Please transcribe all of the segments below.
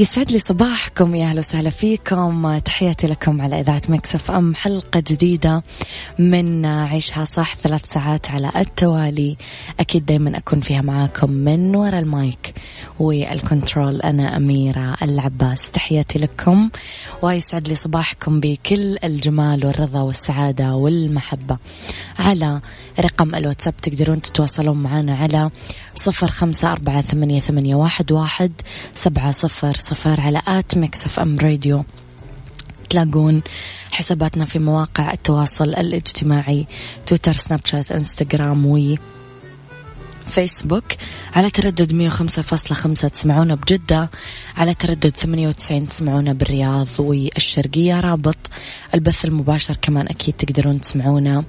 يسعد لي صباحكم يا أهلا وسهلا فيكم. تحياتي لكم على إذاعة Mix FM. حلقة جديدة من عيشها صح ثلاث ساعات على التوالي. أكيد دائما أكون فيها معاكم من وراء ال mic وال control. أنا أميرة العباس. تحياتي لكم. ويسعد لي صباحكم بكل الجمال والرضا والسعادة والمحبة. على رقم الواتساب تقدرون تتواصلون معنا على صفر خمسة أربعة ثمانية, ثمانية واحد, واحد سبعة صفر صفر على at Mix FM Radio. تلاقون حساباتنا في مواقع التواصل الاجتماعي تويتر سناب شات انستغرام و فيسبوك. على تردد 105.5 تسمعونا بجدة. على تردد 98 تسمعونا بالرياض والشرقية. رابط البث المباشر كمان أكيد تقدرون تسمعونا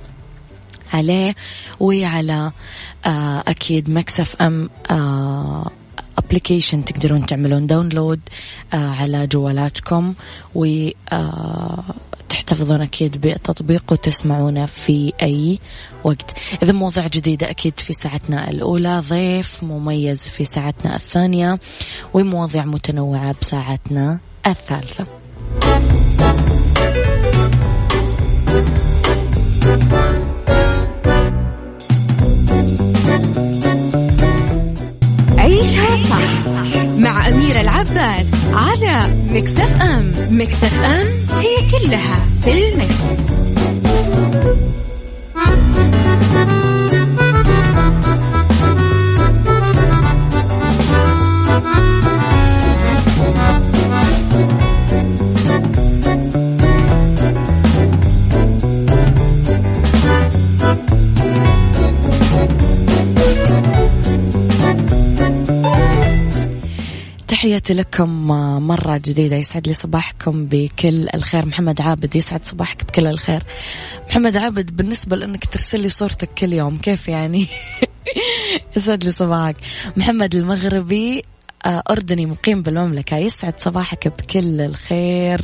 عليه. وعلى آه أكيد Mix FM آه application تقدرون تعملون download آه على جوالاتكم و آه تحتفظون أكيد بالتطبيق وتسمعونه في أي وقت. إذا مواضيع جديدة أكيد في ساعتنا الأولى ضيف مميز في ساعتنا الثانية ومواضيع متنوعة بساعتنا الثالثة. على مكتف أم مكتف أم هي كلها في المكس. لكم مرة جديدة يسعد لي صباحكم بكل الخير. محمد عابد يسعد صباحك بكل الخير. محمد عابد بالنسبة لأنك ترسل لي صورتك كل يوم كيف يعني؟ يسعد لي صباحك. محمد المغربي أردني مقيم بالمملكة. يسعد صباحك بكل الخير.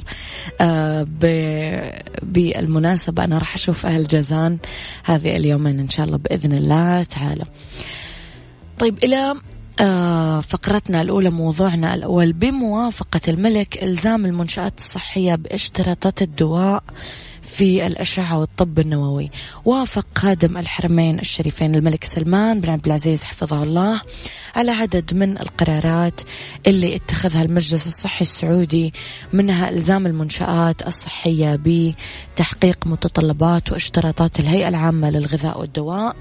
بالمناسبة أنا راح أشوف أهل جازان هذه اليومين إن شاء الله بإذن الله تعالى. طيب إلى آه فقرتنا الأولى موضوعنا الأول بموافقة الملك إلزام المنشآت الصحية باشتراطات الدواء في الأشعة والطب النووي. وافق خادم الحرمين الشريفين الملك سلمان بن عبد العزيز حفظه الله على عدد من القرارات اللي اتخذها المجلس الصحي السعودي منها إلزام المنشآت الصحية بتحقيق متطلبات واشتراطات الهيئة العامة للغذاء والدواء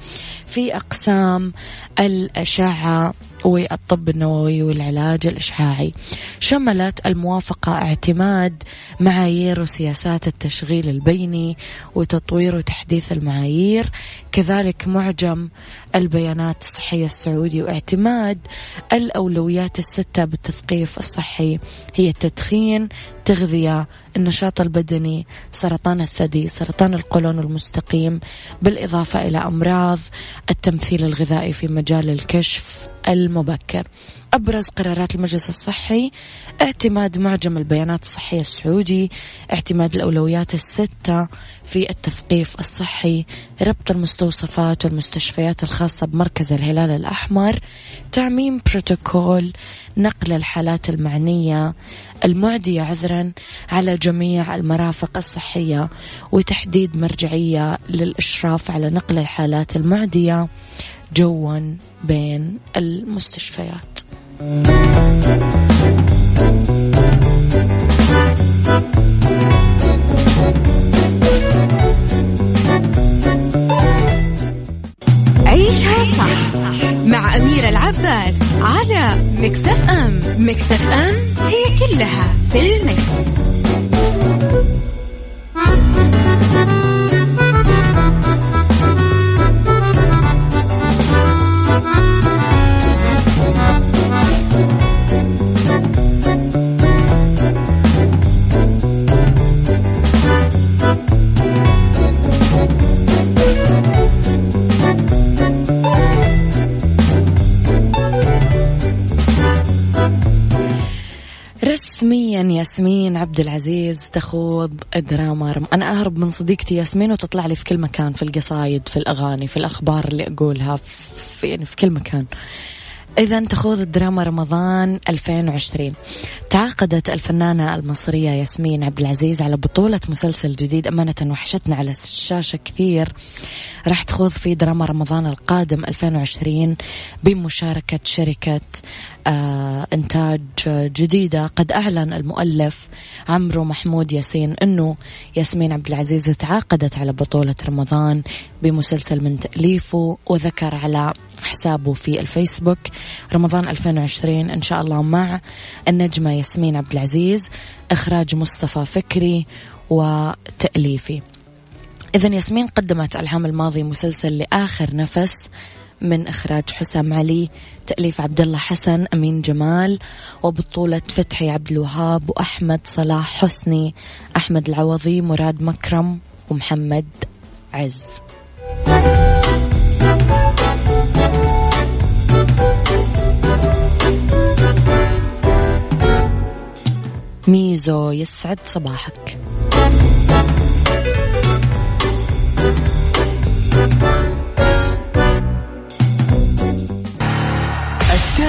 في أقسام الأشعة والطب النووي والعلاج الإشعاعي. شملت الموافقة اعتماد معايير وسياسات التشغيل البيني وتطوير وتحديث المعايير. كذلك معجم البيانات الصحية السعودي واعتماد الأولويات الستة بالتثقيف الصحي. هي التدخين التغذية النشاط البدني سرطان الثدي سرطان القولون المستقيم بالإضافة إلى أمراض التمثيل الغذائي في مجال الكشف. المبكر. أبرز قرارات المجلس الصحي اعتماد معجم البيانات الصحية السعودي اعتماد الأولويات الستة في التثقيف الصحي ربط المستوصفات والمستشفيات الخاصة بمركز الهلال الأحمر تعميم بروتوكول نقل الحالات المعنية المعدية عذرا على جميع المرافق الصحية وتحديد مرجعية للإشراف على نقل الحالات المعدية. جوا بين المستشفيات عيشها صح مع أميرة العباس على مكتف أم مكتف أم هي كلها في المكس. ياسمين عبد العزيز تخوض دراما أنا أهرب من صديقتي ياسمين وتطلع لي في كل مكان في القصايد في الأغاني في الأخبار اللي أقولها في يعني في كل مكان. إذا تخوض الدراما رمضان 2020 تعاقدت الفنانة المصرية ياسمين عبد العزيز على بطولة مسلسل جديد أمانة وحشتنا على الشاشة كثير. راح تخوض في دراما رمضان القادم 2020 بمشاركة شركة آه إنتاج جديدة. قد أعلن المؤلف عمرو محمود ياسين أنه ياسمين عبد العزيز تعاقدت على بطولة رمضان بمسلسل من تأليفه وذكر على حسابه في الفيسبوك. رمضان 2020 إن شاء الله مع النجمة ياسمين عبد العزيز إخراج مصطفى فكري وتأليفي. إذا ياسمين قدمت العام الماضي مسلسل لآخر نفس من إخراج حسام علي تأليف عبد الله حسن أمين جمال وبطولة فتحي عبد الوهاب وأحمد صلاح حسني أحمد العوضي مراد مكرم ومحمد عز. ميزو يسعد صباحك.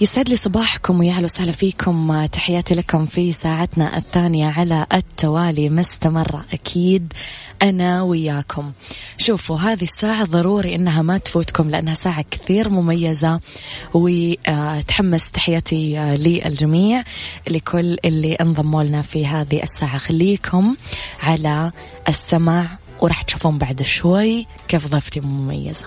يسعد لي صباحكم ويا أهلا وسهلا فيكم. تحياتي لكم في ساعتنا الثانية على التوالي مستمرة أكيد أنا وياكم. شوفوا هذه الساعة ضروري إنها ما تفوتكم لأنها ساعة كثير مميزة وتحمس تحياتي للجميع لكل اللي انضموا لنا في هذه الساعة. خليكم على السمع وراح تشوفون بعد شوي كيف ضيفتي مميزة.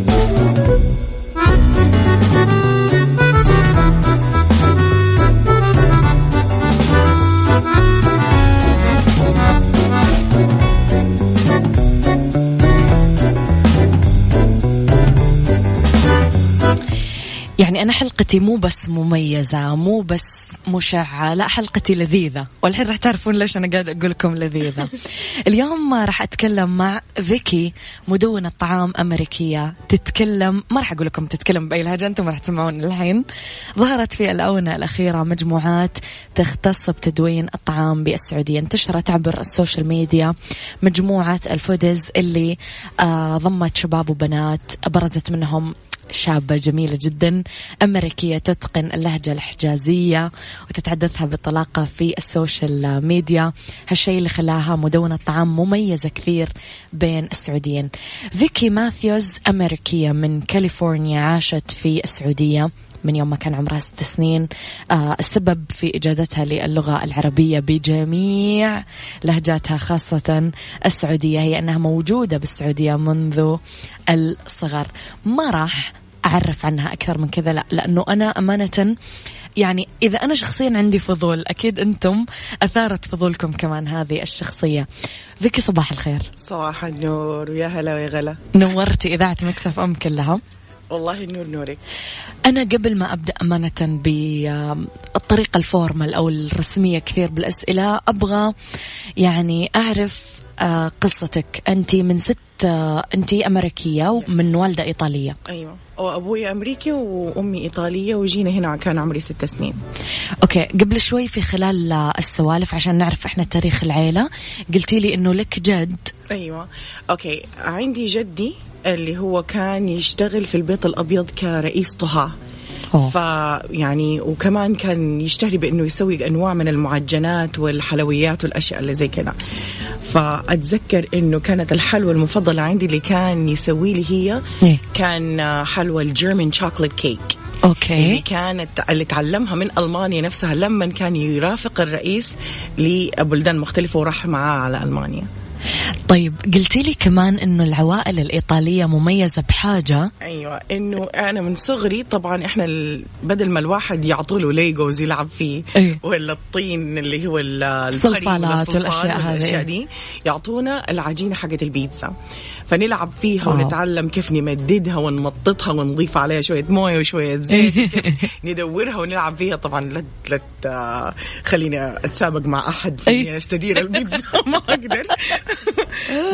يعني أنا حلقتي مو بس مميزة مو بس مشعة لا حلقتي لذيذة. والحين راح تعرفون ليش أنا قاعد أقول لكم لذيذة. اليوم راح أتكلم مع فيكي مدونة طعام أمريكية. تتكلم ما راح أقول لكم تتكلم بأي لهجة أنتم راح تسمعون الحين. ظهرت في الآونة الأخيرة مجموعات تختص بتدوين الطعام بالسعودية. انتشرت عبر ال social media مجموعة ال foodies اللي آه ضمت شباب وبنات برزت منهم شابة جميلة جدا أمريكية تتقن اللهجة الحجازية وتتحدثها بطلاقة في ال social media. هالشيء اللي خلاها مدونة طعام مميزة كثير بين السعوديين. فيكي ماثيوز أمريكية من كاليفورنيا عاشت في السعودية من يوم ما كان عمرها ست سنين. آه السبب في إجادتها للغة العربية بجميع لهجاتها خاصة السعودية. هي أنها موجودة بالسعودية منذ الصغر. ما راح أعرف عنها أكثر من كذا لا لأنه أنا أمانة يعني إذا أنا شخصيا عندي فضول أكيد أنتم أثارت فضولكم كمان هذه الشخصية. فيكي صباح الخير. صباح النور ويا هلا ويا غلا. نورتي إذاعة Mix FM كلها. والله النور نورك أنا قبل ما أبدأ أمانة بالطريقة ال formal أو الرسمية كثير بالأسئلة أبغى يعني أعرف قصتك. أنت من ست آه، أنت أمريكية ومن والدة إيطالية. أيوة. وأبوي أمريكي وأمي إيطالية وجينا هنا كان عمري ست سنين. okay. قبل شوي في خلال السوالف عشان نعرف إحنا تاريخ العيلة قلتي لي إنه لك جد. أيوة. okay. عندي جدي اللي هو كان يشتغل في البيت الأبيض كرئيس طهاة. فيعني وكمان كان يشتهي بأنه يسوي أنواع من المعجنات والحلويات والأشياء اللي زي كذا. فأتذكر إنه كانت الحلوى المفضلة عندي اللي كان يسوي لي هي إيه؟ كان حلوى ال German chocolate cake okay. اللي كانت اللي تعلمها من ألمانيا نفسها لما كان يرافق الرئيس لبلدان مختلفة وراح معاه على ألمانيا. طيب قلتي لي كمان إنه العوائل الإيطالية مميزة بحاجة؟ أيوه إنه أنا من صغري طبعا إحنا بدل ما الواحد يعطوا له ليجوز يلعب فيه أيه. ولا الطين اللي هو الصلصالات والأشياء هذه. والاشياء دي يعطونا العجينة حقت البيتزا. فنلعب فيها wow. ونتعلم كيف نمددها ونمططها ونضيف عليها شوية موية وشوية زيت ندورها ونلعب فيها طبعا لا لا خليني أتسابق مع أحد. إني أستدير البيتزا ما أقدر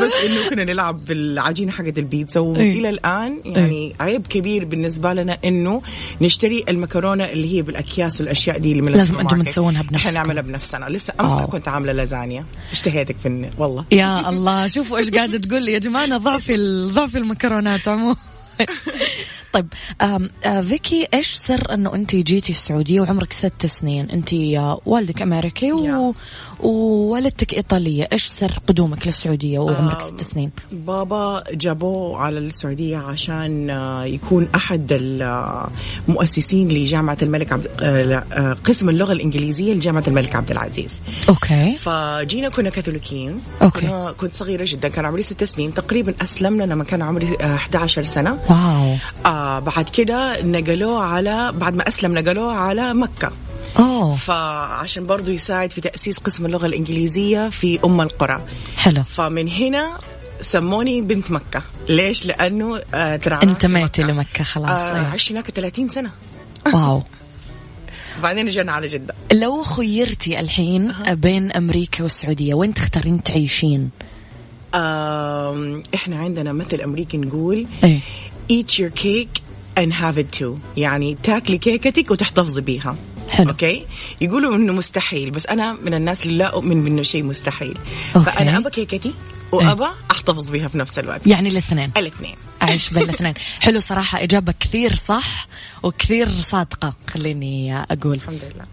بس إنه كنا نلعب بالعجينة حقت البيتزا وإلى الآن يعني عيب كبير بالنسبة لنا إنه نشتري المكرونة اللي هي بالأكياس والأشياء دي اللي من لازم ماركت. تسوونها بنفسكم. إحنا نعملها بنفسنا لسه أمس wow. كنت عاملة لازانيا اشتهيتك في والله يا الله شوفوا إيش قاعدة تقول لي يا جماعة ضعف ضعف المكرونات عموما. طيب آم، آه، فيكي إيش سر إنه انت جيتي السعودية وعمرك ست سنين؟ انت آه، والدك أمريكي و... ووالدتك إيطالية. إيش سر قدومك للسعودية وعمرك ست سنين؟ بابا جابوه على السعودية عشان آه، يكون أحد المؤسسين لجامعة الملك عبد آه، آه، قسم اللغة الإنجليزية لجامعة الملك عبد العزيز. okay. فجينا كنا كاثوليكيين. okay. كنا كنت صغيرة جدا كان عمري ست سنين. تقريبا أسلمنا لما كان عمري آه، 11 سنة. wow. آه بعد كده نقلوه على بعد ما أسلم نقلوه على مكة. أوه. فعشان برضو يساعد في تأسيس قسم اللغة الإنجليزية في أم القرى. حلو. فمن هنا سموني بنت مكة. ليش؟ لأنه آه ترى أنا في انتميتي مكة. لمكة خلاص. آه أيوة. عشت هناك 30 سنة. wow. بعدين رجعنا على جدة. لو خيرتي الحين بين أمريكا والسعودية وين تختارين تعيشين؟ آم، إحنا عندنا مثل أمريكي نقول إيه. Eat your cake and have it too. يعني تاكلي كيكتك وتحتفظي بيها. حلو. okay؟ يقولوا إنه مستحيل بس أنا من الناس اللي لا أؤمن منه شيء مستحيل. okay. فأنا ابى كيكتي وابى أحتفظ بيها في نفس الوقت. يعني الاثنين. الاثنين. أعيش بالاثنين. حلو صراحة إجابة كثير صح وكثير صادقة. خليني أقول. الحمد لله.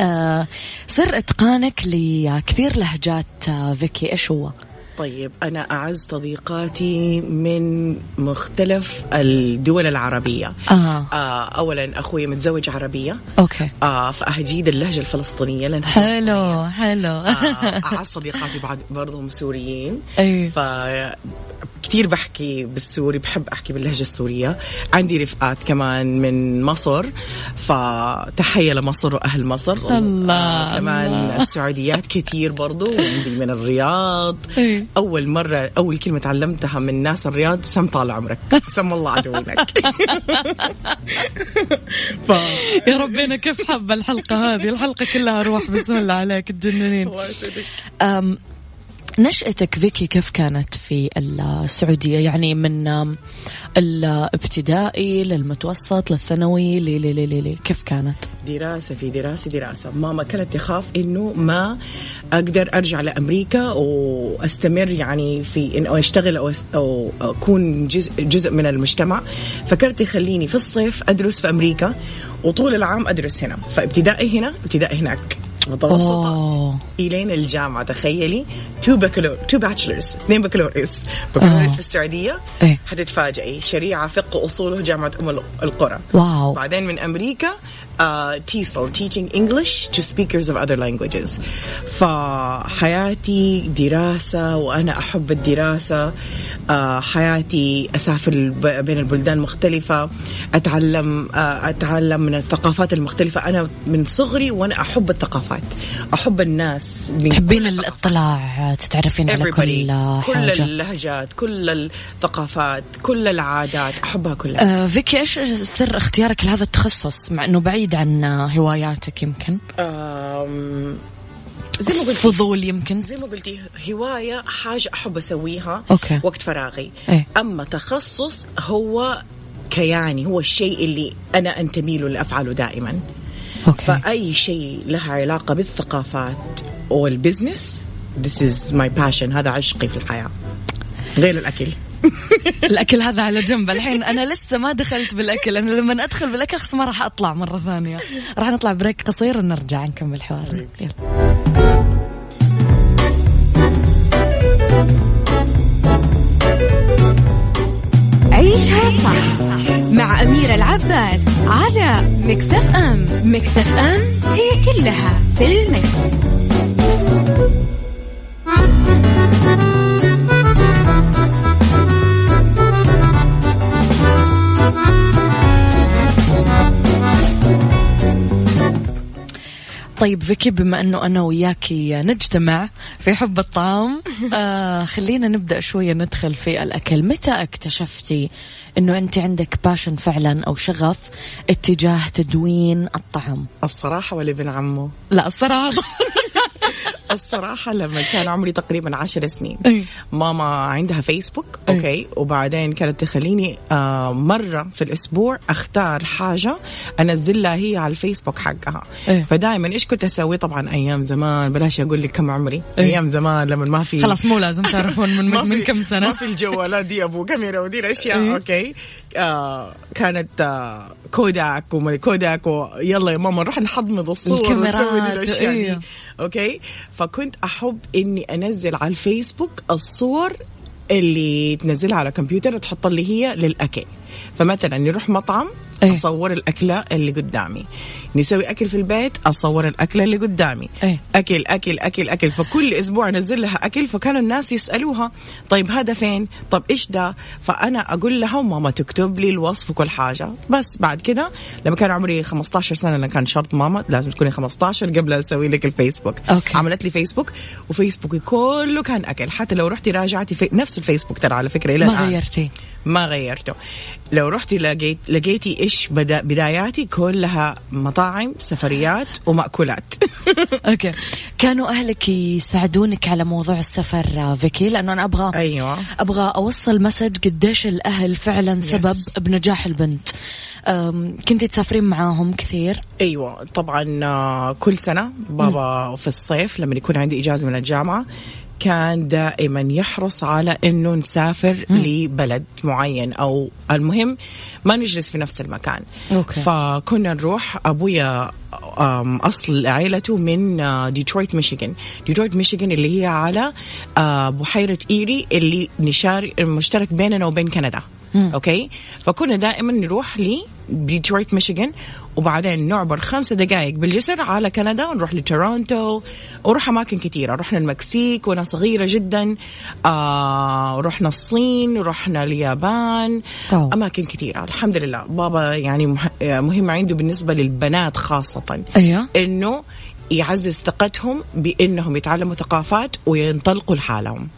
آه سر إتقانك لكثير لهجات آه فيكي. إيش هو؟ طيب أنا أعز صديقاتي من مختلف الدول العربية. آه. آه أولا أخوي متزوج عربية. أوكي. آه فأهجيد اللهجة الفلسطينية لأنها حلو حلو. آه أعز صديقاتي بعد برضهم سوريين. أي. ف كثير بحكي بالسوري بحب أحكي باللهجة السورية. عندي رفقات كمان من مصر فتحية لمصر وأهل مصر. الله، آه كمان الله. السعوديات كثير برضو وعندي من الرياض. أول مرة أول كلمة تعلمتها من ناس الرياض سم طال عمرك. سم الله عدوينك. ف... يا ربنا كيف حب الحلقة هذه؟ الحلقة كلها روح بسم الله عليك تجننين نشأتك فيكي كيف كانت في السعودية؟ يعني من الابتدائي للمتوسط للثانوي لي لي لي لي كيف كانت؟ دراسة في دراسة دراسة. ماما كانت تخاف إنه ما أقدر أرجع لأمريكا وأستمر يعني في إنه أشتغل أو, أو أكون جزء, جزء من المجتمع. فكانت تخليني في الصيف أدرس في أمريكا وطول العام أدرس هنا. فابتدائي هنا ابتدائي هناك. متوسطة. أوه. إلين الجامعة تخيلي. two بكالور two bachelor's اثنين بكالوريوس بكالوريوس آه. في السعودية. إيه. حتتفاجئي. شريعة فقه وأصوله جامعة أم القرى. wow. بعدين من أمريكا TESOL teaching English to speakers of other languages. فحياتي دراسة وأنا أحب الدراسة. آه، حياتي أسافر بين البلدان مختلفة. أتعلم آه، أتعلم من الثقافات المختلفة. أنا من صغري وأنا أحب الثقافات. أحب الناس تحبين كل. الاطلاع تتعرفين على. كل كل حاجة. اللهجات كل الثقافات كل العادات. أحبها كلها. آه فيكي إيش سر اختيارك لهذا التخصص؟ مع إنه بعيد عن آه، هواياتك يمكن؟ زي ما قلت فضول يمكن؟ زي ما قلتي هواية حاجة أحب أسويها أوكي. وقت فراغي. إيه. أما تخصص هو كياني هو الشيء اللي أنا أنتمي له اللي أفعله دائما. okay. فأي شيء لها علاقة بالثقافات وال business This is my passion هذا عشقي في الحياة غير الأكل. الأكل هذا على جنب. الحين أنا لسه ما دخلت بالأكل. أنا لما أدخل بالأكل خلاص ما راح أطلع مرة ثانية. راح نطلع break قصير ونرجع نكمل حوارنا. يلا. عيشها صح مع أميرة العباس على مكتف أم. مكتف أم هي كلها في المكس. طيب فيكي بما إنه أنا وياكي نجتمع في حب الطعام آه خلينا نبدأ شوية ندخل في الأكل. متى اكتشفتي إنه أنت عندك passion فعلا أو شغف اتجاه تدوين الطعام؟ الصراحة ولا ابن عمه. لا الصراحة. الصراحة لما كان عمري تقريبا عشر سنين أي. ماما عندها فيسبوك أي. okay وبعدين كانت تخليني آه مرة في الأسبوع أختار حاجة أنزلها هي على الفيسبوك حقها أي. فدائما إيش كنت أسوي طبعا أيام زمان بلاش أقول لك كم عمري أي. أيام زمان لما ما في خلاص مو لازم تعرفون من ما من في- كم ما سنه في الجوالات دي أبو كاميرا ودي الأشياء. okay آه كانت آه كوداك وما كوداك ويلا يا ماما نروح نحمض الصور الكاميرات، ونسوي دي الأشياء إيه. دي okay فكنت أحب إني أنزل على الفيسبوك الصور اللي تنزلها على كمبيوتر وتحط لي هي للأكل فمثلا نروح مطعم إيه. أصور الأكلة اللي قدامي نسوي أكل في البيت أصور الاكله اللي قدامي. إيه. أكل أكل أكل أكل. فكل أسبوع أنزل لها أكل فكانوا الناس يسألوها طيب هذا فين؟ طب إيش ده؟ فأنا أقول لها وماما تكتب لي الوصف وكل حاجة. بس بعد كده لما كان عمري 15 سنة لأن كان شرط ماما لازم تكوني 15 قبل أسوي لك الفيسبوك. okay. عملت لي فيسبوك وفيسبوكي كله كان أكل. حتى لو رحتي راجعتي في نفس الفيسبوك ترى على فكرة إلى ما الآن. غيرتي. ما غيرته. لو رحتي لقيت لقيتي إيش بدا بداياتي كلها مطاعم سفريات ومأكولات. أوكي. كانوا أهلك يساعدونك على موضوع السفر فيكي؟ لأنه أنا أبغى أيوه. أبغى أوصل message قديش الأهل فعلا سبب Yes. بنجاح البنت. كنتي تسافرين معاهم كثير؟ أيوه. طبعا آه، كل سنة بابا في الصيف لما يكون عندي إجازة من الجامعة كان دائما يحرص على إنه نسافر لبلد معين أو المهم ما نجلس في نفس المكان. okay. فكنا نروح أبويا أصل عائلته من ديترويت ميشيغان ديترويت ميشيغان اللي هي على آه، بحيرة إيري اللي نشار مشترك بيننا وبين كندا. أوكي؟ فكنا دائما نروح لديترويت ميشيغان وبعدين نعبر خمسة دقائق بالجسر على كندا ونروح لتورونتو ونروح أماكن كثيرة. رحنا المكسيك وأنا صغيرة جدا. آه رحنا الصين رحنا اليابان. أوه. أماكن كثيرة. الحمد لله. بابا يعني مه- مهم عنده بالنسبة للبنات خاصة. أيوه. إنه يعزز ثقتهم بإنهم يتعلموا ثقافات وينطلقوا لحالهم.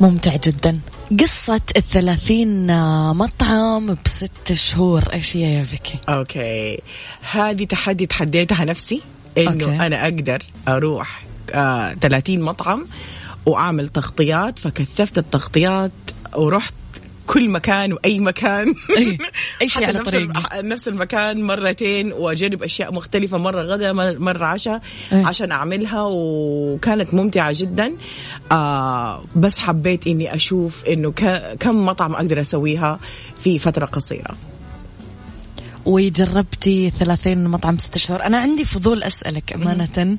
ممتع جدا قصة الثلاثين مطعم بست شهور إيش هي يا فيكي؟ أوكي هذه تحدي تحديتها نفسي إنه أوكي. أنا أقدر أروح آه 30 مطعم وأعمل تغطيات فكثفت التغطيات ورحت كل مكان وأي مكان. أي- أي شيء على نفس طريقي. نفس المكان مرتين وأجرب أشياء مختلفة مرة غدا مرة عشاء أي. عشان أعملها وكانت ممتعة جدا. آه بس حبيت إني أشوف إنه كم مطعم أقدر أسويها في فترة قصيرة. وجربتي 30 مطعم ست شهور. أنا عندي فضول أسألك أمانة.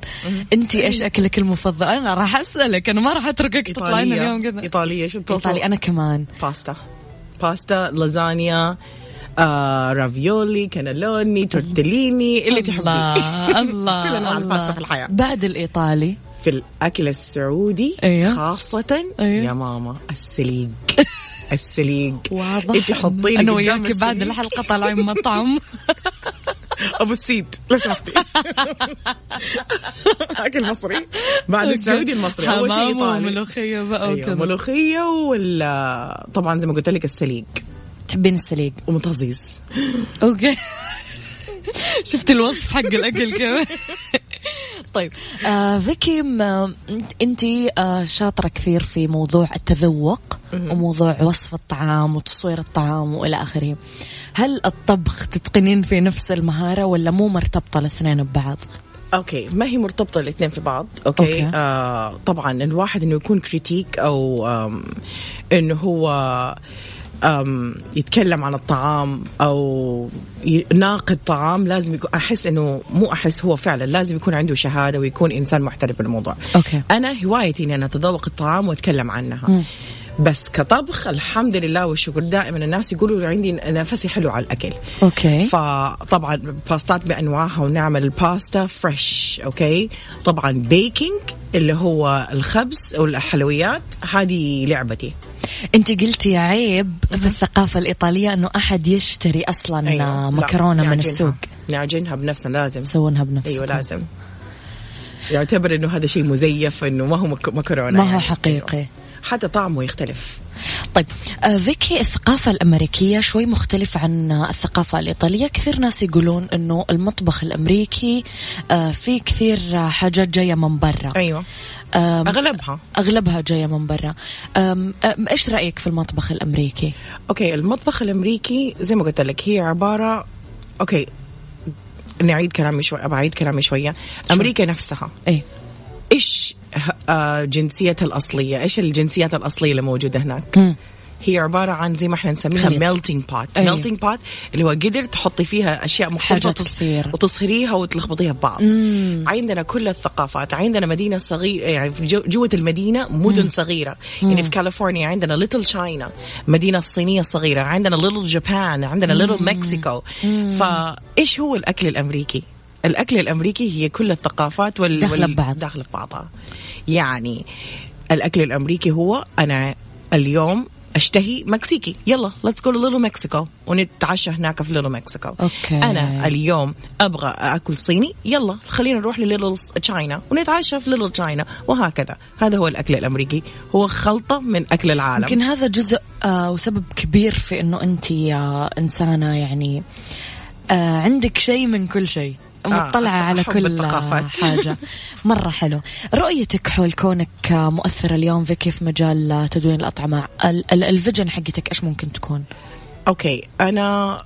أنت إيش أكلك المفضل؟ أنا راح أسألك. أنا ما راح أتركك تطلعين اليوم كذا إيطالية. شو ايطالي أنا كمان. باستا. باستا لازانيا آه رافيولي كانالوني تورتليني اللي تحبيه الله الله كل انواع الله. الباستا في الحياة بعد الإيطالي في الأكل السعودي أيوه. خاصة أيوه. يا ماما السليق السليق واضح انت حطيني أنا وياك بعد. الحلقة طالعين مطعم أبو السيد. لو سمحتي اكل مصري. بعد السعودي المصري. أول شيء إيطالي. وملوخية بقى أيوة وكذا ملوخية ولا طبعا زي ما قلت لك السليق. تحبين السليق؟ ومطزيز أوكي. شفتي الوصف حق الأكل كمان. طيب آه فيكي انت آه شاطرة كثير في موضوع التذوق وموضوع وصف الطعام وتصوير الطعام وإلى آخره. هل الطبخ تتقنين في نفس المهارة ولا مو مرتبطة الاثنين ببعض؟ أوكي ما هي مرتبطة الاثنين في بعض. أوكي, أوكي. آه طبعا الواحد إنه يكون critic أو إنه هو يتكلم عن الطعام أو يناقد طعام لازم يكون أحس إنه مو أحس هو فعلا لازم يكون عنده شهادة ويكون إنسان محترف بالموضوع. أوكي. أنا هوايتي إني أنا أتذوق الطعام وأتكلم عنها. مم. بس كطبخ الحمد لله والشكر. دائما الناس يقولوا عندي نفسي حلو على الأكل. أوكي. فطبعا باستات بأنواعها ونعمل الباستا فريش أوكي؟ طبعا baking اللي هو الخبز والحلويات. هذه لعبتي. أنت قلتي عيب في الثقافة الإيطالية إنه أحد يشتري أصلا أيوة. مكرونة من. السوق. نعجنها بنفسنا لازم. تسوونها بنفسكم. أيوه لازم. يعتبر إنه هذا شيء مزيف إنه ما هو مك- مكرونة ما هو يعني. حقيقي. أيوة. حتى طعمه يختلف. طيب آه، فيكي الثقافة الأمريكية شوي مختلفة عن الثقافة الإيطالية. كثير ناس يقولون أنه المطبخ الأمريكي آه، فيه كثير آه، حاجات جاية من برا. آم، أغلبها. أغلبها جاية من برا. إيش رأيك في المطبخ الأمريكي؟ أوكي المطبخ الأمريكي زي ما قلت لك هي عبارة أوكي نعيد كلامي شوي بعيد كلامي شوية. أمريكا نفسها. إيه. آه، جنسيتها الأصلية. إيش الجنسيات الأصلية اللي موجودة هناك؟ مم. هي عبارة عن زي ما إحنا نسميها. melting pot. melting pot اللي هو قدر تحطي فيها أشياء مختلفه حاجات تصير. وتصهريها وتلخبطيها ببعض مم. عندنا كل الثقافات. عندنا مدينة صغيرة يعني جوة المدينة مدن صغيرة. يعني في كاليفورنيا عندنا Little China مدينة الصينية الصغيرة عندنا Little Japan عندنا Little Mexico فإيش هو الأكل الأمريكي؟ الأكل الأمريكي هي كل الثقافات وال... داخلة ببعض. داخلة في بعضها. يعني الأكل الأمريكي هو أنا اليوم أشتهي مكسيكي. يلا let's go Little Mexico ونتعشى هناك في Little Mexico أوكي. أنا اليوم أبغى أكل صيني. يلا خلينا نروح ل Little China ونتعشى في Little China وهكذا. هذا هو الأكل الأمريكي. هو خلطة من أكل العالم. يمكن هذا جزء آه وسبب كبير في إنه أنت آه إنسانة يعني آه عندك شيء من كل شيء. مطلعة آه على كل الثقافات. حاجة. مرة حلو. رؤيتك حول كونك مؤثرة اليوم فيكي في مجال تدوين الأطعمة؟ ال- ال- ال vision حقتك إيش ممكن تكون؟ أوكي أنا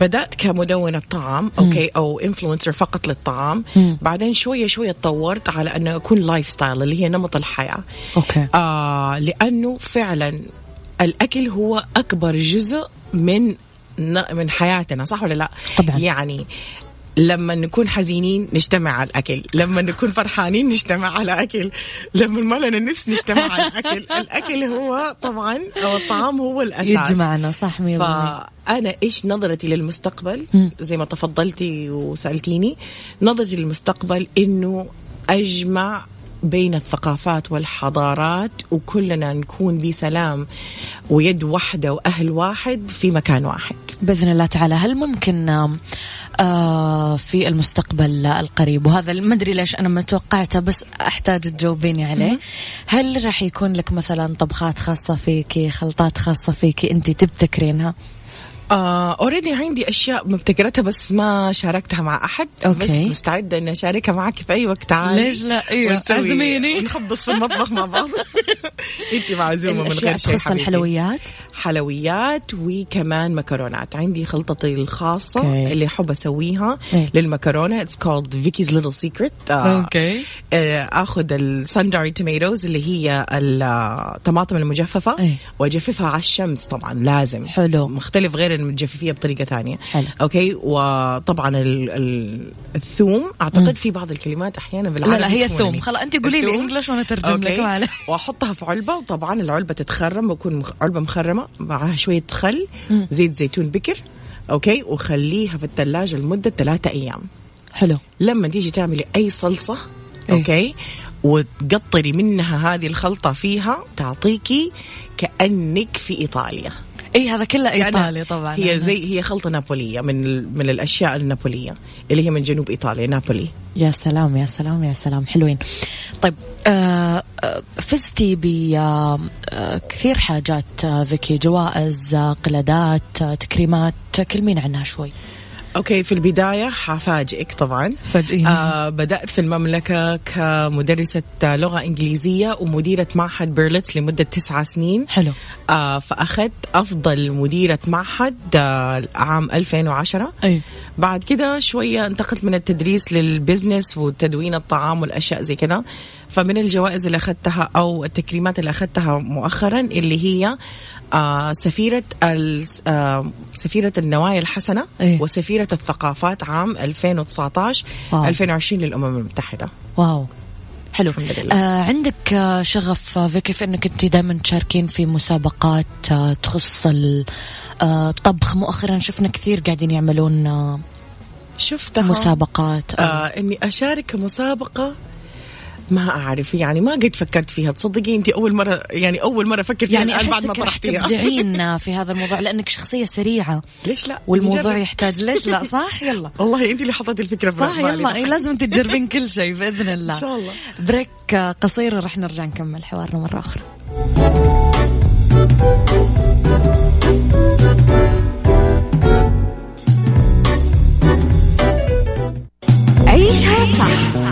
بدأت كمدونة طعام أوكي أو influencer فقط للطعام. مم. بعدين شوية شوية تطورت على أنه أكون lifestyle اللي هي نمط الحياة. أوكي. آه لأنه فعلا الأكل هو أكبر جزء من من حياتنا صح ولا لا؟ طبعاً. يعني لما نكون حزينين نجتمع على الأكل لما نكون فرحانين نجتمع على أكل لما ما لنا نفس نجتمع على الأكل الأكل هو طبعا أو الطعام هو الأساس يجمعنا صح. فأنا إيش نظرتي للمستقبل. زي ما تفضلتي وسألتيني نظرتي للمستقبل إنه أجمع بين الثقافات والحضارات وكلنا نكون بسلام ويد واحدة وأهل واحد في مكان واحد بإذن الله تعالى هل ممكن في المستقبل القريب وهذا ما أدري ليش أنا ما توقعته بس أحتاج تجاوبيني عليه هل راح يكون لك مثلا طبخات خاصة فيكي خلطات خاصة فيكي أنت تبتكرينها already عندي أشياء مبتكرتها بس ما شاركتها مع أحد أوكي. بس مستعدة إني أشاركها معك في أي وقت تعالي ليش لا؟ ونسوي- عزميني. ونخبص في المطبخ مع بعض انت معزومه من غير شيء حبيبتي. الحلويات حلويات وكمان مكرونات عندي خلطتي الخاصة أوكي. اللي أسويها إيه. للمكرونة it's called Vicky's Little Secret أوكي. آه، أخذ ال sun-dried tomatoes اللي هي الطماطم المجففة إيه. وأجففها على الشمس طبعا لازم حلو. مختلف غير بطريقة ثانية حلو. أوكي وطبعا ال ال الثوم أعتقد في بعض الكلمات أحيانا بالعربي لا لا هي تكون ثوم خلاص أنت قولي لي الثوم. English وأنا أترجم لك. وأحطها في علبة وطبعا العلبة تتخرم ويكون مخ... علبة مخرمة معها شوية خل مم. زيت زيتون بكر أوكي؟ وخليها في الثلاجه لمدة ثلاثة أيام. حلو. لما تيجي تعملي أي صلصة إيه. أوكي؟ وتقطري منها هذه الخلطة فيها تعطيكي كأنك في إيطاليا. اي هذا كله كأنها- إيطالي طبعا. هي زي هي خلطة نابولية من. من الأشياء النابولية اللي هي من جنوب إيطاليا نابولي. يا سلام يا سلام يا سلام. حلوين. طيب آه آه، فزتي بكثير حاجات آه، فيكي جوائز قلادات تكريمات كلمين عنها شوي. أوكي في البداية حفاجئك طبعا. فاجئيني. آه بدأت في المملكة كمدرسة لغة إنجليزية ومديرة معهد بيرلتس لمدة تسعة سنين. حلو. آه فأخذت أفضل مديرة معهد آه عام 2010 أي. بعد كده شوية انتقلت من التدريس لل business وتدوين الطعام والأشياء زي كده. فمن الجوائز اللي أخذتها أو التكريمات اللي أخذتها مؤخرا اللي هي آه سفيرة آه سفيرة النوايا الحسنة إيه. وسفيرة الثقافات عام 2019 wow. 2020 للأمم المتحدة wow حلو الحمد لله. آه عندك آه شغف فيكي في إنك أنت دائما تشاركين في مسابقات آه تخص ال- الطبخ مؤخرا شفنا كثير قاعدين يعملون آه شفتها مسابقات آه. إني أشارك كمسابقه ما أعرف يعني ما قد فكرت فيها. تصدقي انت أول مره يعني أول مرة أفكر فيها يعني بعد ما طرحتيها. تبدعين في هذا الموضوع لأنك شخصية سريعة. ليش لا؟ والموضوع نجرب. يحتاج ليش لا؟ صح؟ يلا. والله انت اللي حطيتي الفكرة في صح. يلا. إيه لازم تجربين كل شيء بإذن الله. إن شاء الله. بريك قصير ورح نرجع نكمل حوارنا مرة أخرى. عيشها صح.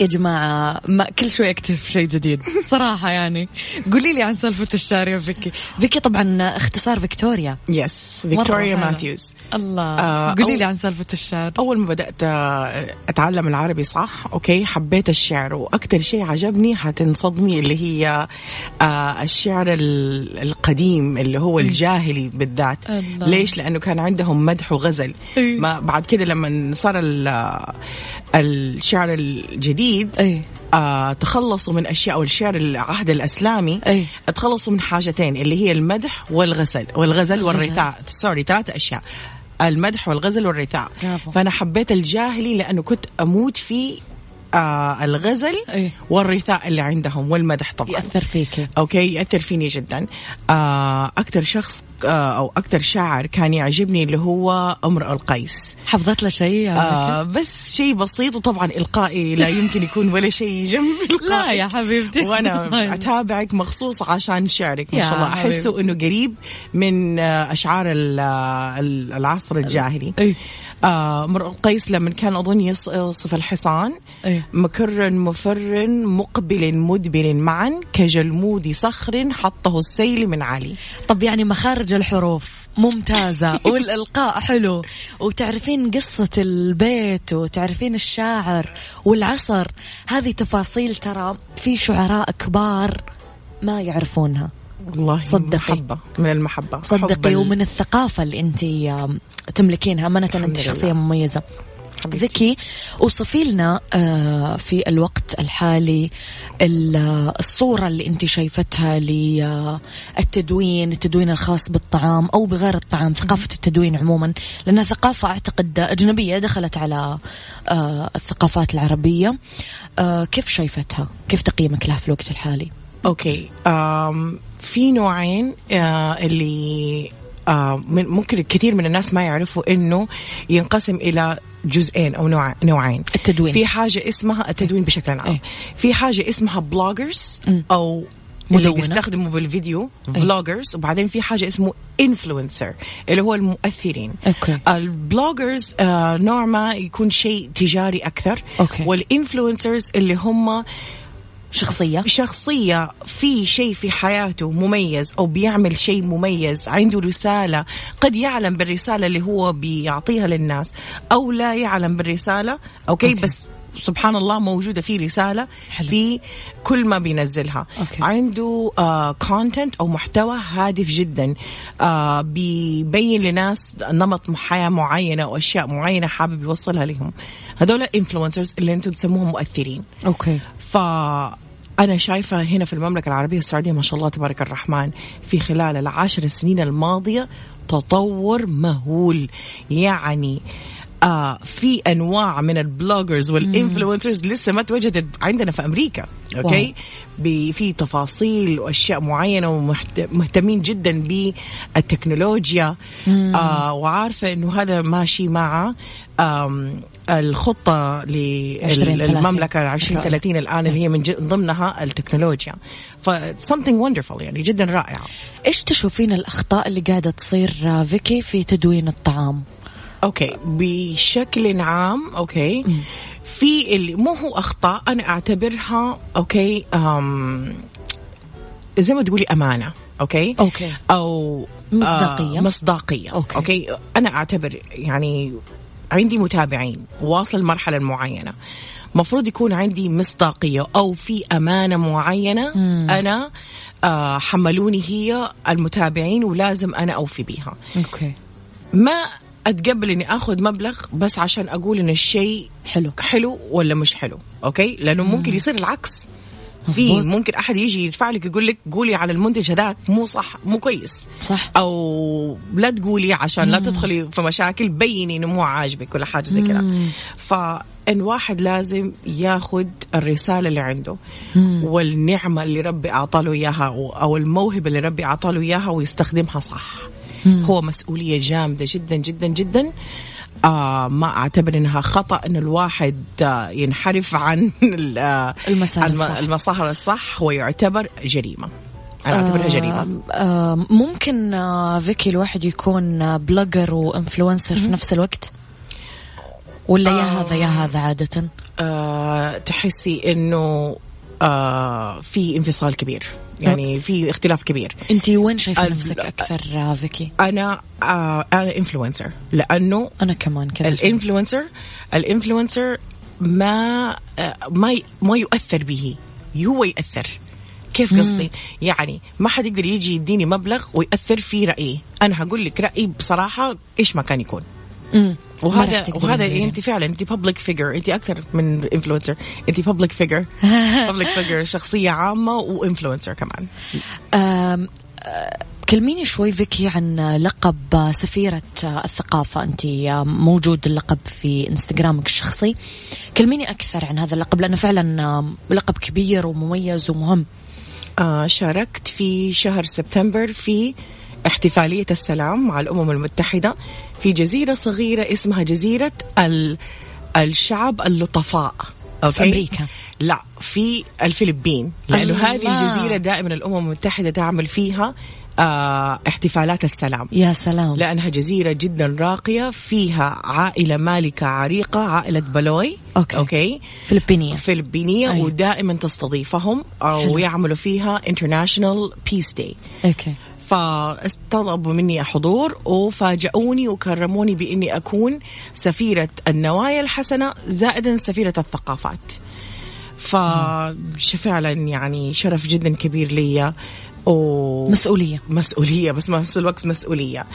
يا جماعة ما كل شوي أكتشف شيء جديد. صراحة يعني. قولي لي عن سالفة الشعر يا فيكي. فيكي طبعا اختصار فيكتوريا. yes فيكتوريا. ماثيوز. الله. آه، قولي لي عن سالفة الشعر أول ما بدأت آه، أتعلم العربي صح؟ أوكي حبيت الشعر. وأكثر شيء عجبني حتنصدمي اللي هي آه، الشعر ال- القديم اللي هو الجاهلي بالذات. الله. ليش؟ لأنه كان عندهم مدح وغزل. إيه. ما بعد كده لما صار ال- الشعر الجديد أي. آه تخلصوا من أشياء والشعر العهد الأسلامي أي. تخلصوا من حاجتين اللي هي المدح والغزل والغزل والرثاء. sorry ثلاثة أشياء. المدح والغزل والرثاء. فأنا حبيت الجاهلي لأنه كنت أموت في آه الغزل إيه. والرثاء اللي عندهم والمدح طبعا. يأثر فيك. أوكي يأثر فيني جدا. آه أكثر شخص آه أو أكثر شاعر كان يعجبني اللي هو امرؤ القيس. حفظت له شيء يا آه بس شيء بسيط وطبعا إلقائي لا يمكن يكون ولا شيء جنب لا إلقائي. يا حبيبتي. وأنا أتابعك مخصوص عشان شعرك ما شاء الله. أحسه إنه قريب من آه، أشعار ال- آه، ال- العصر الجاهلي. إيه. آه، القيس لما كان أظن يص- يصف الحصان. إيه. مكر مفر مقبل مدبر معا. كجلمود صخر حطه السيل من علي. طب يعني مخارج الحروف ممتازة والإلقاء حلو. وتعرفين قصة البيت وتعرفين الشاعر والعصر. هذه تفاصيل ترى في شعراء كبار ما يعرفونها. والله صدقي. محبة من المحبة حب صدقي ومن الثقافة اللي أنت تملكينها أمانة أنت. شخصية مميزة. ذكي وصفي لنا آه، في الوقت الحالي ال- آه، الصورة اللي انت شايفتها للتدوين التدوين الخاص بالطعام أو بغير الطعام ثقافة التدوين عموما. لأنها ثقافة أعتقد أجنبية دخلت على آه، الثقافات العربية. آه، كيف شايفتها؟ كيف تقييمك لها في الوقت الحالي؟ أوكي أم في نوعين آه اللي آه من- ممكن كثير من الناس ما يعرفوا إنه ينقسم إلى جزئين أو نوع نوعين التدوين. في حاجة اسمها التدوين بشكل عام إيه. في حاجة اسمها bloggers. أو اللي مدونة. بيستخدموا بالفيديو vloggers وبعدين في حاجة اسمه influencer اللي هو المؤثرين أوكي. ال bloggers آه نوع ما يكون شيء تجاري أكثر أوكي. وال influencers اللي هم شخصية؟ شخصية. في شيء في حياته مميز أو بيعمل شيء مميز عنده رسالة قد يعلم بالرسالة اللي هو بيعطيها للناس أو لا يعلم بالرسالة. أوكي, أوكي. بس سبحان الله موجودة في رسالة حلو. في كل ما بينزلها. أوكي. عنده content أو محتوى هادف جدا آه بيبين لناس نمط حياة معينة أو أشياء معينة حابب يوصلها لهم. هذول influencers اللي أنتم تسموهم مؤثرين. أوكي. فأنا شايفة هنا في المملكة العربية السعودية ما شاء الله تبارك الرحمن في خلال العشر سنين الماضية تطور مهول. يعني آه في أنواع من ال bloggers وال influencers لسه ما توجدت عندنا في أمريكا أوكي؟ في تفاصيل وأشياء معينة ومهتمين جدا بالتكنولوجيا. آه وعارفة إنه هذا ماشي مع آم، الخطة 2030. للمملكه 2030 الآن اللي هي من ضمنها التكنولوجيا ف something wonderful يعني جدا رائعه إيش تشوفين الأخطاء اللي قاعدة تصير آه، فيكي في تدوين الطعام أوكي بشكل عام أوكي في اللي مو هو أخطاء أنا أعتبرها أوكي أم زي ما تقولي أمانة أوكي أوكي. أو مصداقية. آه مصداقية أوكي. أوكي أنا أعتبر يعني عندي متابعين واصل مرحله معينة. مفروض يكون عندي مصداقية أو في أمانة معينة مم. أنا آه حملوني هي المتابعين ولازم أنا أوفي بيها. أوكي. ما أتقبل إني آخذ مبلغ بس عشان أقول إن الشيء حلو. حلو ولا مش حلو أوكي؟ لأنه ممكن يصير العكس. في. ممكن أحد يجي يدفع لك يقول لك قولي على المنتج هذاك مو صح مو كويس. صح. أو لا تقولي عشان لا تدخلي في مشاكل بيني إنه مو عاجبك ولا حاجة زي كذا. مم. فان واحد لازم ياخذ الرسالة اللي عنده والنعمة اللي ربي اعطى له إياها أو الموهبة اللي ربي اعطى له إياها ويستخدمها صح. هو مسؤولية جامدة جدا جدا جدا. آه ما أعتبر إنها خطأ إن الواحد آه ينحرف عن آه المسار الم- الصح. المسار الصح ويعتبر جريمة. أنا أعتبرها جريمة. آه، آه، ممكن آه، فيكي الواحد يكون آه، blogger و influencer في نفس الوقت؟ ولا يا هذا يا هذا عادة؟ آه تحسي إنه آه في انفصال كبير. يعني في اختلاف كبير. انت وين شايفة ال- نفسك أكثر فيكي أنا آه أنا influencer لأنه أنا كمان كذا ال influencer ال influencer ما آه ما ما يؤثر به. هو ياثر كيف قصدي؟ يعني ما حد يقدر يجي يديني مبلغ ويأثر في رأيي، أنا هقول لك رأيي بصراحة إيش ما كان يكون. مم. وهذا وهذا تغيرين. انت فعلا انت public figure انت أكثر من influencer انت public figure public figure شخصية عامة و influencer كمان آه، كلميني شوي فيكي عن لقب سفيرة الثقافة أنت موجود اللقب في إنستغرامك الشخصي كلميني أكثر عن هذا اللقب لأنه فعلا لقب كبير ومميز ومهم آه شاركت في شهر سبتمبر في احتفالية السلام مع الأمم المتحدة في جزيرة صغيرة اسمها جزيرة ال... الشعب اللطفاء. أوكي؟ في أمريكا. لا في الفلبين. لأنه هذه الجزيرة دائما الأمم المتحدة تعمل فيها آه احتفالات السلام. يا سلام. لأنها جزيرة جدا راقية فيها عائلة مالكة عريقة عائلة بلوي. أوكي, أوكي. فلبينية. فلبينية أي. ودائما تستضيفهم أو يعملوا فيها International Peace Day. أوكي. فطلبوا مني حضور وفاجئوني وكرموني بإني أكون سفيرة النوايا الحسنة زائدا سفيرة الثقافات. ففعلا يعني شرف جدا كبير لي و... مسؤولية. مسؤولية بس ما نفس الوقت مسؤولية.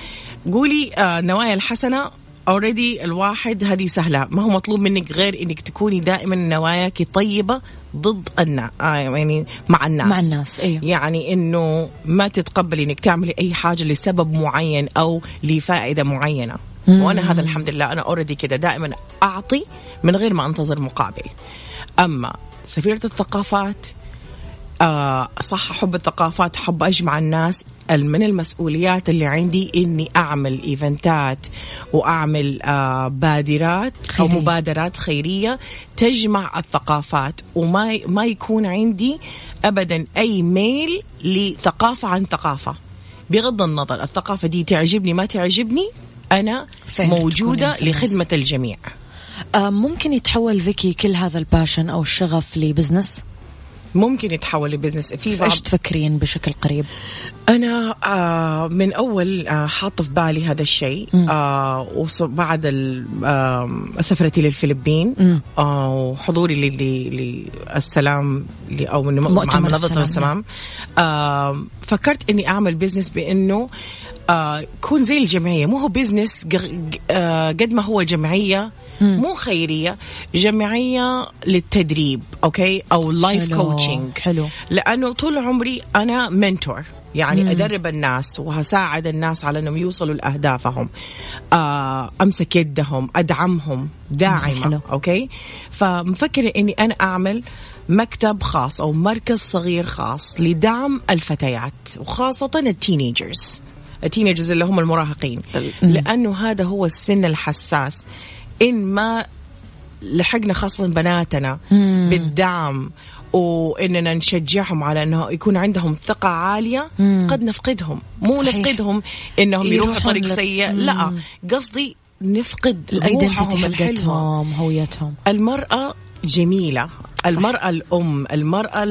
قولي آه نوايا الحسنة already الواحد هذه سهلة ما هو مطلوب منك غير إنك تكوني دائما نواياك طيبة ضد الناس آه يعني مع الناس مع الناس أيوه. يعني إنه ما تتقبلي إنك تعملي أي حاجة لسبب معين أو لفائدة معينة مم. وأنا هذا الحمد لله أنا already كده دائما أعطي من غير ما أنتظر مقابل أما سفيرة الثقافات آه صح أحب الثقافات أحب أجمع الناس. من المسؤوليات اللي عندي إني أعمل إيفنتات وأعمل آه بادرات خيرية. أو مبادرات خيرية تجمع الثقافات. وما ما يكون عندي أبدا أي ميل لثقافة عن ثقافة. بغض النظر الثقافة دي تعجبني ما تعجبني أنا موجودة لخدمة الجميع. آه ممكن يتحول فيكي كل هذا ال passion أو الشغف ل business؟ ممكن يتحول ل business. في بعض إيش تفكرين بشكل قريب؟ أنا آه من أول آه حاطه في بالي هذا الشيء آه وبعد آه سفرتي للفلبين آه وحضوري للسلام أو من مع منظمة السلام. آه فكرت إني أعمل business بإنه آه يكون زي الجمعية. مو هو business آه قد ما هو جمعية مو خيرية جمعية للتدريب okay؟ أو life coaching حلو. لأنه طول عمري أنا mentor يعني مم. أدرب الناس وهساعد الناس على إنهم يوصلوا لأهدافهم. آه أمسك يدهم أدعمهم داعمة حلو. okay؟ فمفكرة إني أنا أعمل مكتب خاص أو مركز صغير خاص لدعم الفتيات وخاصة ال teenagers. التينيجرز اللي هم المراهقين. لأنه هذا هو السن الحساس إن ما لحقنا خاصة بناتنا مم. بالدعم وإننا نشجعهم على إنه يكون عندهم ثقة عالية مم. قد نفقدهم. مو صحيح. نفقدهم إنهم يروحوا طريق سيء. لا قصدي نفقد روحهم الحلوة. هويتهم. المرأة جميلة. المرأة الأم المرأة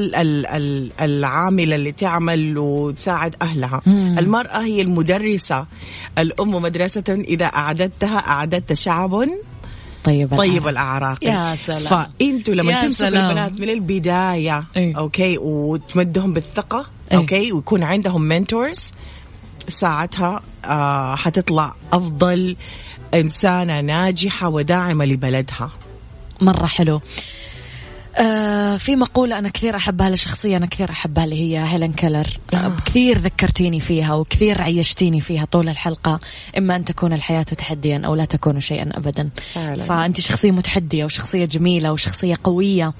العاملة اللي تعمل وتساعد أهلها. مم. المرأة هي المدرسة. الأم مدرسة إذا أعددتها أعددت شعب طيب طيب الأعراق. يا سلام. فإنتوا لما تمسكوا البنات من البداية أي. okay وتمدهم بالثقة أي. okay ويكون عندهم mentors ساعتها آه حتطلع أفضل إنسانة ناجحة وداعمة لبلدها. مرة حلو. آه في مقولة أنا كثير أحبها لشخصية أنا كثير أحبها اللي هي هيلين كيلر آه. كثير ذكرتيني فيها وكثير عيشتيني فيها طول الحلقة إما أن تكون الحياة تحديا أو لا تكون شيئا أبدا. فعلا. فأنت شخصية متحدية وشخصية جميلة وشخصية قوية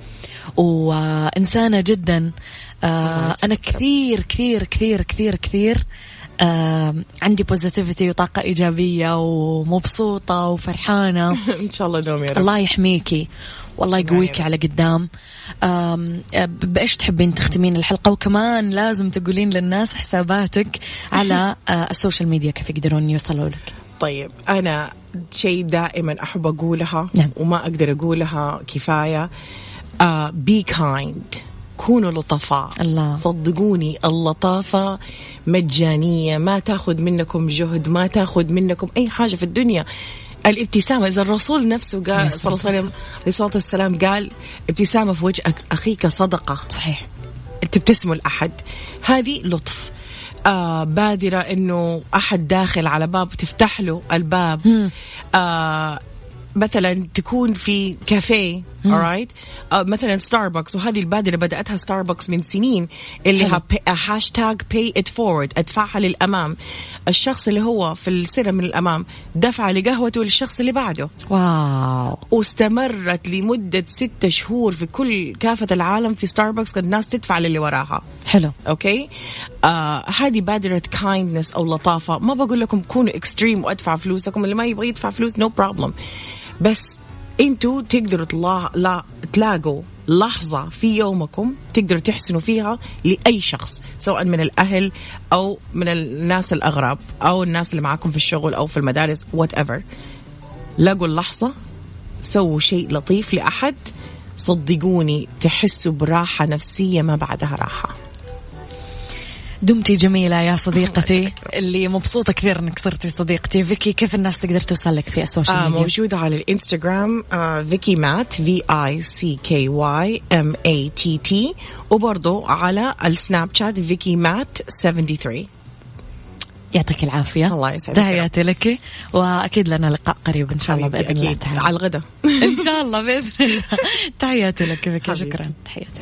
وإنسانة جدا. آه أنا كثير كثير كثير كثير كثير آه عندي positivity وطاقة إيجابية ومبسوطة وفرحانة. إن شاء الله دوم يا رب. الله يحميكي. والله يقويك على قدام. بإيش تحبين تختمين الحلقة؟ وكمان لازم تقولين للناس حساباتك على ال social media كيف يقدرون يوصلوا لك. طيب أنا شيء دائما أحب أقولها نعم. وما أقدر أقولها كفاية be uh, kind كونوا لطفاء. الله. صدقوني اللطافة مجانية. ما تاخذ منكم جهد ما تاخذ منكم أي حاجة في الدنيا. الابتسامة. إذا الرسول نفسه قال صلى الله عليه وسلم الصلاة والسلام قال ابتسامة في وجه أخيك صدقة. صحيح. تبتسموا لأحد هذه لطف. آه بادرة إنه أحد داخل على باب تفتح له الباب. آه مثلا تكون في كافيه alright آه مثلا ستاربكس وهذه البادرة بدأتها ستاربكس من سنين اللي. ها hashtag pay it forward أدفعها للأمام. الشخص اللي هو في السنة من الأمام دفع لقهوته للشخص اللي بعده. wow. واستمرت لمدة ستة شهور في كل كافة العالم في ستاربكس كانت الناس تدفع للي وراها. حلو. okay آه هذه بادرة kindness أو لطافة. ما بقول لكم كونوا extreme وأدفع فلوسكم اللي ما يبغى يدفع فلوس no no problem بس أنتوا تقدروا تلا... لا تلاقوا لحظة في يومكم تقدروا تحسنوا فيها لأي شخص سواء من الأهل أو من الناس الأغرب أو الناس اللي معاكم في الشغل أو في المدارس whatever. لقوا اللحظة سووا شيء لطيف لأحد صدقوني تحسوا براحة نفسية ما بعدها راحة. دمتي جميلة يا صديقتي. اللي مبسوطة كثير إنك صرتي صديقتي. فيكي كيف الناس تقدر توصل لك في السوشيال آه ميديا؟ موجودة على الإنستغرام آه فيكي مات في اي سي كي واي ام اي تي تي وبرضو على السناب شات فيكي مات 73 يعطيك العافية. الله يسعدك. تحياتي لك وأكيد لنا لقاء قريب إن شاء الله بإذن الله. تعالى على الغداء. إن شاء الله بإذن الله. تحياتي لك بك. شكرا. تحياتي.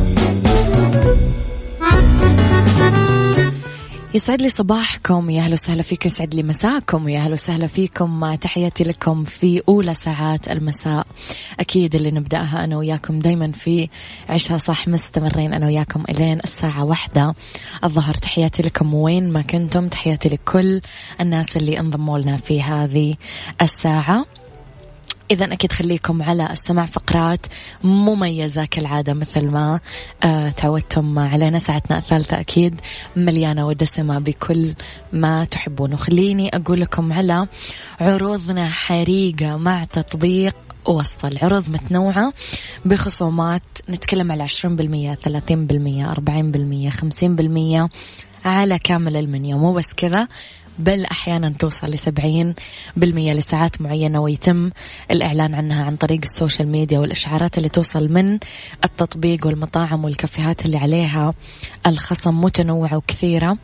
يسعد لي صباحكم يا أهلا وسهلا فيكم يسعد لي مساكم يا أهلا وسهلا فيكم. تحياتي لكم في أولى ساعات المساء. أكيد اللي نبدأها أنا وياكم دائما في عشها صح مستمرين. أنا وياكم إلين الساعة واحدة. الظهر تحياتي لكم وين ما كنتم تحياتي لكل الناس اللي انضموا لنا في هذه الساعة. إذا أكيد خليكم على السمع فقرات مميزة كالعادة مثل ما آه تعودتم علينا. ساعتنا الثالثة أكيد مليانة ودسمة بكل ما تحبون. وخليني أقول لكم على عروضنا حريقة مع تطبيق وصل. عروض متنوعة بخصومات نتكلم على 20% 30% 40% 50% على كامل المنيو. مو بس كذا بل أحيانا توصل لسبعين بالمية لساعات معينة ويتم الإعلان عنها عن طريق السوشيال ميديا والإشعارات اللي توصل من التطبيق والمطاعم والكافيهات اللي عليها الخصم متنوعة وكثيرة.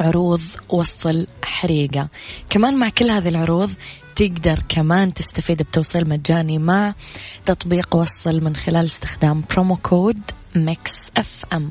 عروض وصل حريقة. كمان مع كل هذه العروض تقدر كمان تستفيد بتوصيل مجاني مع تطبيق وصل من خلال استخدام promo code ميكس أف أم.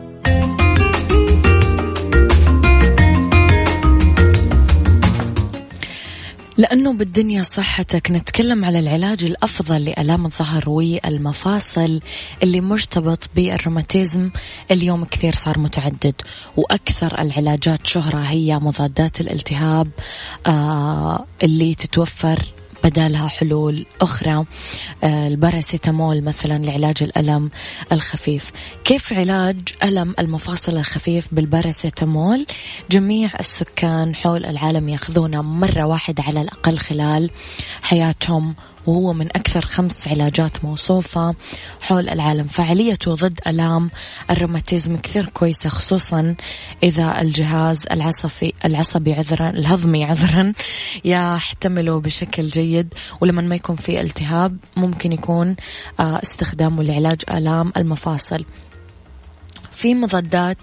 لأنه بالدنيا صحتك نتكلم على العلاج الأفضل لآلام الظهر والمفاصل اللي مرتبط بالروماتيزم. اليوم كثير صار متعدد وأكثر العلاجات شهرة هي مضادات الالتهاب آه اللي تتوفر بدالها حلول أخرى آه، الباراسيتامول مثلا لعلاج الألم الخفيف. كيف علاج ألم المفاصل الخفيف بالباراسيتامول؟ جميع السكان حول العالم يأخذونه مرة واحدة على الأقل خلال حياتهم وهو من أكثر خمس علاجات موصوفة حول العالم. فعاليته ضد ألام الروماتيزم كثير كويسة خصوصا إذا الجهاز العصبي العصبي عذرا الهضمي عذرا يحتمله بشكل جيد. ولما ما يكون في التهاب ممكن يكون آه، استخدامه لعلاج آلام المفاصل. في مضادات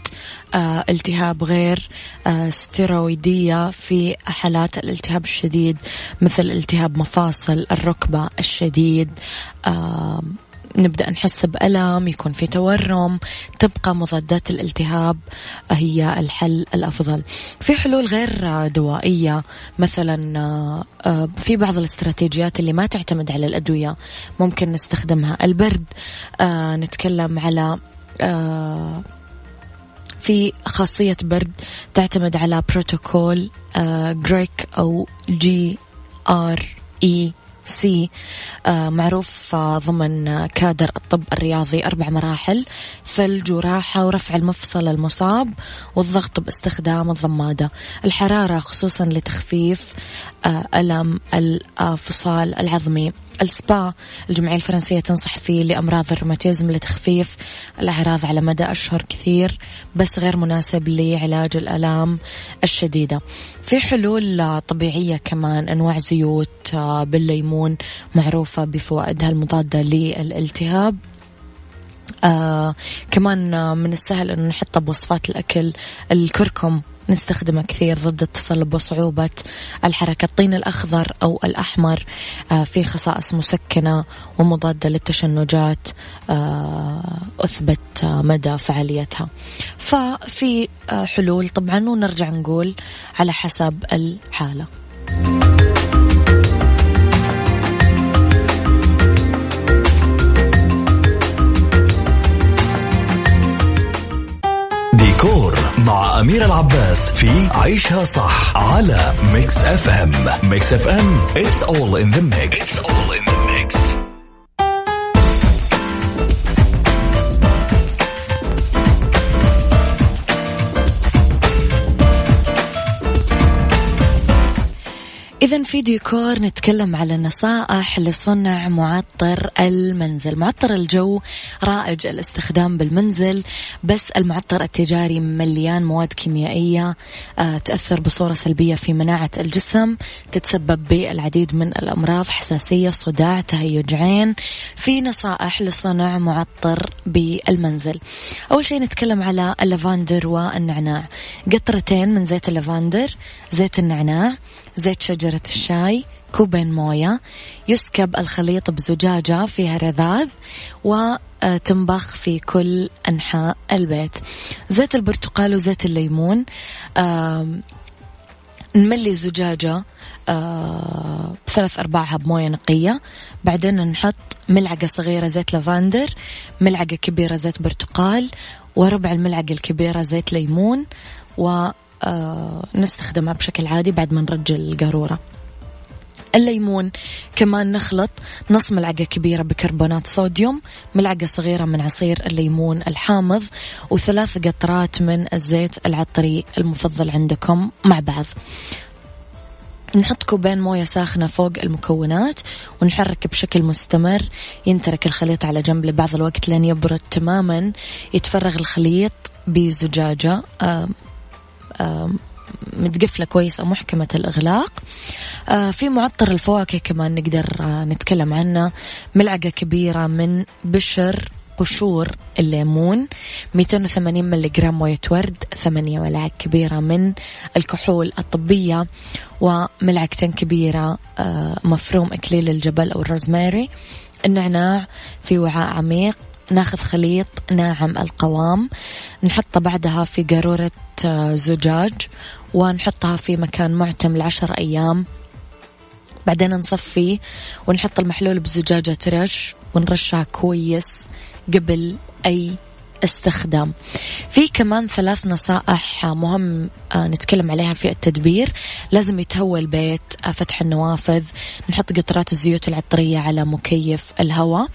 آه التهاب غير آه ستيرويدية في حالات الالتهاب الشديد مثل التهاب مفاصل الركبة الشديد آه نبدأ نحس بألم يكون في تورم تبقى مضادات الالتهاب هي الحل الأفضل. في حلول غير دوائية مثلا في بعض الاستراتيجيات اللي ما تعتمد على الأدوية ممكن نستخدمها. البرد نتكلم على في خاصية برد تعتمد على بروتوكول GREC أو G R E C معروف آه، ضمن كادر الطب الرياضي أربع مراحل ثلج وراحة ورفع المفصل المصاب والضغط باستخدام الضمادة. الحرارة خصوصا لتخفيف آه، ألم الفصال العظمي. السبا الجمعية الفرنسية تنصح فيه لأمراض الروماتيزم لتخفيف الأعراض على مدى أشهر كثير بس غير مناسب لعلاج الآلام الشديدة. في حلول طبيعية كمان أنواع زيوت آه، بالليمون معروفة بفوائدها المضادة للالتهاب. آه كمان من السهل أنه نحطه بوصفات الأكل الكركم. نستخدمه كثير ضد التصلب وصعوبة الحركة الطين الأخضر أو الأحمر آه في خصائص مسكنة ومضادة للتشنجات آه أثبت آه مدى فعاليتها. ففي حلول طبعا ونرجع نقول على حسب الحالة. مع أميرة العباس في عيشها صح على Mix FM Mix FM it's all in the mix, it's all in the mix. إذا في ديكور نتكلم على نصائح لصنع معطر المنزل، معطر الجو رائج الاستخدام بالمنزل بس المعطر التجاري مليان مواد كيميائية آه، تأثر بصورة سلبية في مناعة الجسم، تتسبب بالعديد من الأمراض حساسية، صداع، تهيج عين. في نصائح لصنع معطر بالمنزل. أول شيء نتكلم على اللافندر والنعناع، قطرتين من زيت اللافندر، زيت النعناع، زيت شجرة الشاي كوبين موية يسكب الخليط بزجاجة فيها رذاذ وتنبخ في كل أنحاء البيت. زيت البرتقال وزيت الليمون نملي الزجاجة آه ثلاث أرباعها بموية نقية. بعدين نحط ملعقة صغيرة زيت لافندر ملعقة كبيرة زيت برتقال وربع الملعقة الكبيرة زيت ليمون و نستخدمها بشكل عادي بعد ما نرجل القارورة. الليمون كمان نخلط نص ملعقة كبيرة بكربونات صوديوم ملعقة صغيرة من عصير الليمون الحامض وثلاث قطرات من الزيت العطري المفضل عندكم مع بعض. نحط كوبين موية ساخنة فوق المكونات ونحرك بشكل مستمر. ينترك الخليط على جنب لبعض الوقت لين يبرد تماما. يتفرغ الخليط بزجاجة متقفلة كويس أو محكمة الإغلاق. آه، في معطر الفواكه كمان نقدر آه، نتكلم عنه. ملعقة كبيرة من بشر قشور الليمون 280 ملي جرام موية ورد ثمانية ملاعق كبيرة من الكحول الطبية وملعقتين كبيرة آه، مفروم إكليل الجبل أو الروزماري. النعناع في وعاء عميق ناخذ خليط ناعم القوام نحطه بعدها في قارورة آه، زجاج ونحطها في مكان معتم لعشر أيام. بعدين نصفيه ونحط المحلول بزجاجة رش ونرشها كويس قبل أي استخدام. في كمان ثلاث نصائح مهم آه، نتكلم عليها في التدبير. لازم يتهوى البيت آه، فتح النوافذ نحط قطرات الزيوت العطرية على مكيف الهواء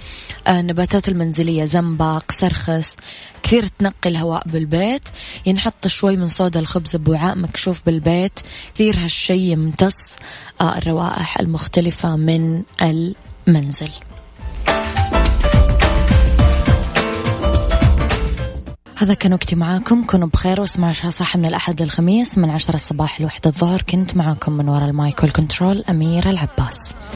النباتات المنزلية زنبق سرخس كثير تنقي الهواء بالبيت. ينحط شوي من صودا الخبز بوعاء مكشوف بالبيت. كثير هالشي يمتص الروائح المختلفة من المنزل. هذا كان وقتي معاكم. كونوا بخير واسمعوا عيشها صح من الأحد للخميس من عشرة الصباح لوحدة الظهر. كنت معاكم من وراء ال mic وال control أميرة العباس.